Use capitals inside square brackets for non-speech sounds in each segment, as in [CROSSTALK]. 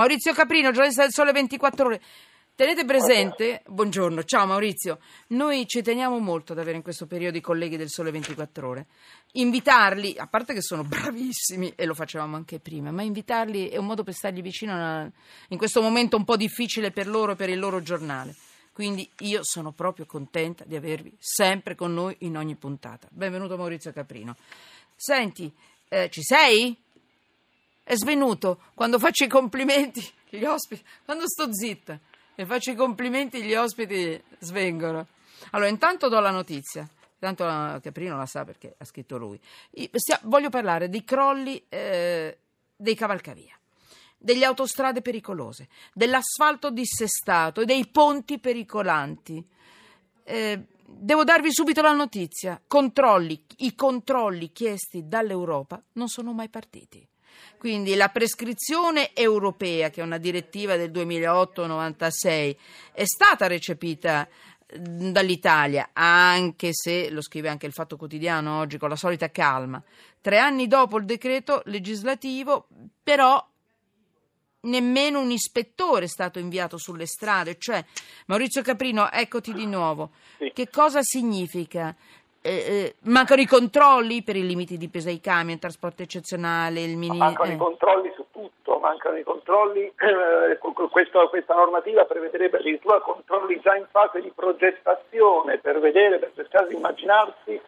Maurizio Caprino, giornalista del Sole 24 Ore. Tenete presente, buongiorno, ciao Maurizio, noi ci teniamo molto ad avere in questo periodo i colleghi del Sole 24 Ore. Invitarli, a parte che sono bravissimi e lo facevamo anche prima, ma invitarli è un modo per stargli vicino in questo momento un po' difficile per loro e per il loro giornale. Quindi io sono proprio contenta di avervi sempre con noi in ogni puntata. Benvenuto Maurizio Caprino. Senti, eh, ci sei? È svenuto quando faccio i complimenti gli ospiti, quando sto zitta e faccio i complimenti gli ospiti svengono. Allora, intanto do la notizia. Tanto Caprino la sa perché ha scritto lui. Voglio parlare dei crolli eh, dei cavalcavia, delle autostrade pericolose, dell'asfalto dissestato e dei ponti pericolanti. Eh, devo darvi subito la notizia. Controlli, i controlli chiesti dall'Europa non sono mai partiti. Quindi la prescrizione europea, che è una direttiva del 2008-96, è stata recepita dall'Italia, anche se, lo scrive anche il Fatto Quotidiano oggi con la solita calma, tre anni dopo il decreto legislativo, però nemmeno un ispettore è stato inviato sulle strade, cioè Maurizio Caprino, eccoti di nuovo. Sì. Che cosa significa? Eh, eh, mancano i controlli per i limiti di peso ai camion, il trasporto eccezionale, il mini... Mancano eh. i controlli su tutto, mancano i controlli, [CLEARS THROAT] eh, questa, questa, normativa prevederebbe addirittura controlli già in fase di progettazione per vedere, per cercare di immaginarsi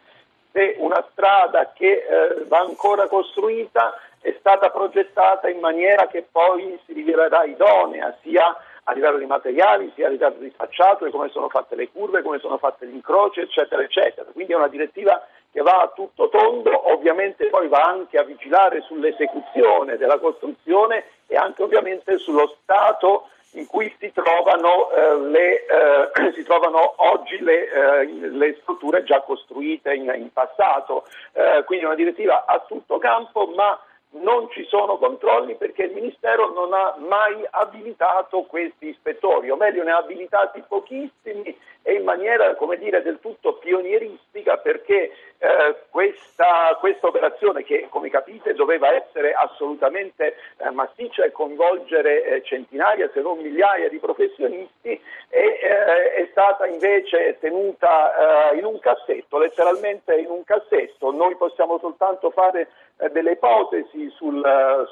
se una strada che eh, va ancora costruita è stata progettata in maniera che poi si rivelerà idonea sia a livello di materiali, sia a livello di facciato, come sono fatte le curve, come sono fatte gli incroci, eccetera, eccetera. Quindi è una direttiva che va a tutto tondo, ovviamente poi va anche a vigilare sull'esecuzione della costruzione e anche ovviamente sullo stato in cui si trovano, eh, le, eh, [CLEARS THROAT] si trovano oggi le, eh, le, strutture già costruite in, in passato. Eh, quindi una direttiva a tutto campo, ma non ci sono controlli perché il Ministero non ha mai abilitato questi ispettori, o meglio ne ha abilitati pochissimi e in maniera come dire, del tutto pionieristica perché eh, questa, questa, operazione che come capite doveva essere assolutamente eh, massiccia e coinvolgere eh, centinaia se non migliaia di professionisti è, eh, è stata invece tenuta eh, in un cassetto, letteralmente in un cassetto. Noi possiamo soltanto fare eh, delle ipotesi sul,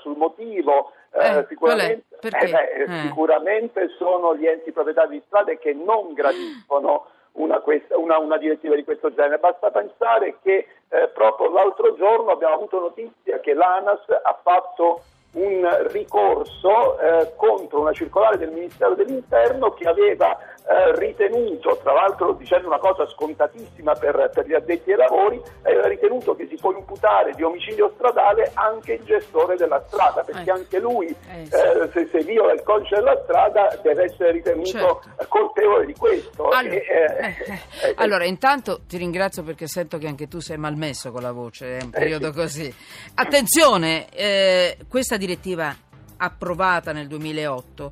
sul motivo. Eh, sicuramente, eh beh, sicuramente, sono gli enti proprietari di strade che non gradiscono una, una, una, direttiva di questo genere. Basta pensare che eh, proprio l'altro giorno abbiamo avuto notizia che l'ANAS ha fatto un ricorso eh, contro una circolare del Ministero dell'Interno che aveva eh, ritenuto, tra l'altro dicendo una cosa scontatissima per, per, gli addetti ai lavori, aveva ritenuto che si può imputare di omicidio stradale anche il gestore della strada, perché eh. anche lui eh, eh, se, se, viola il codice della strada deve essere ritenuto certo. colpevole di questo. Allora, e, eh, allora, intanto ti ringrazio perché sento che anche tu sei malmesso con la voce, è un periodo sì. così. Attenzione, questa direttiva approvata nel 2008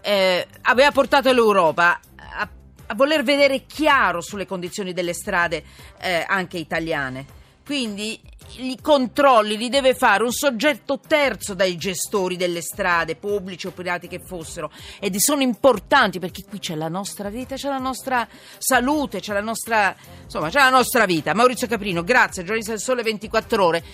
eh, aveva portato l'Europa a, a, voler vedere chiaro sulle condizioni delle strade eh, anche italiane. Quindi i controlli li deve fare un soggetto terzo dai gestori delle strade, pubblici o privati che fossero, ed sono importanti perché qui c'è la nostra vita, c'è la nostra salute, c'è la nostra, insomma, c'è la nostra vita. Maurizio Caprino, grazie, giornalista del Sole 24 Ore.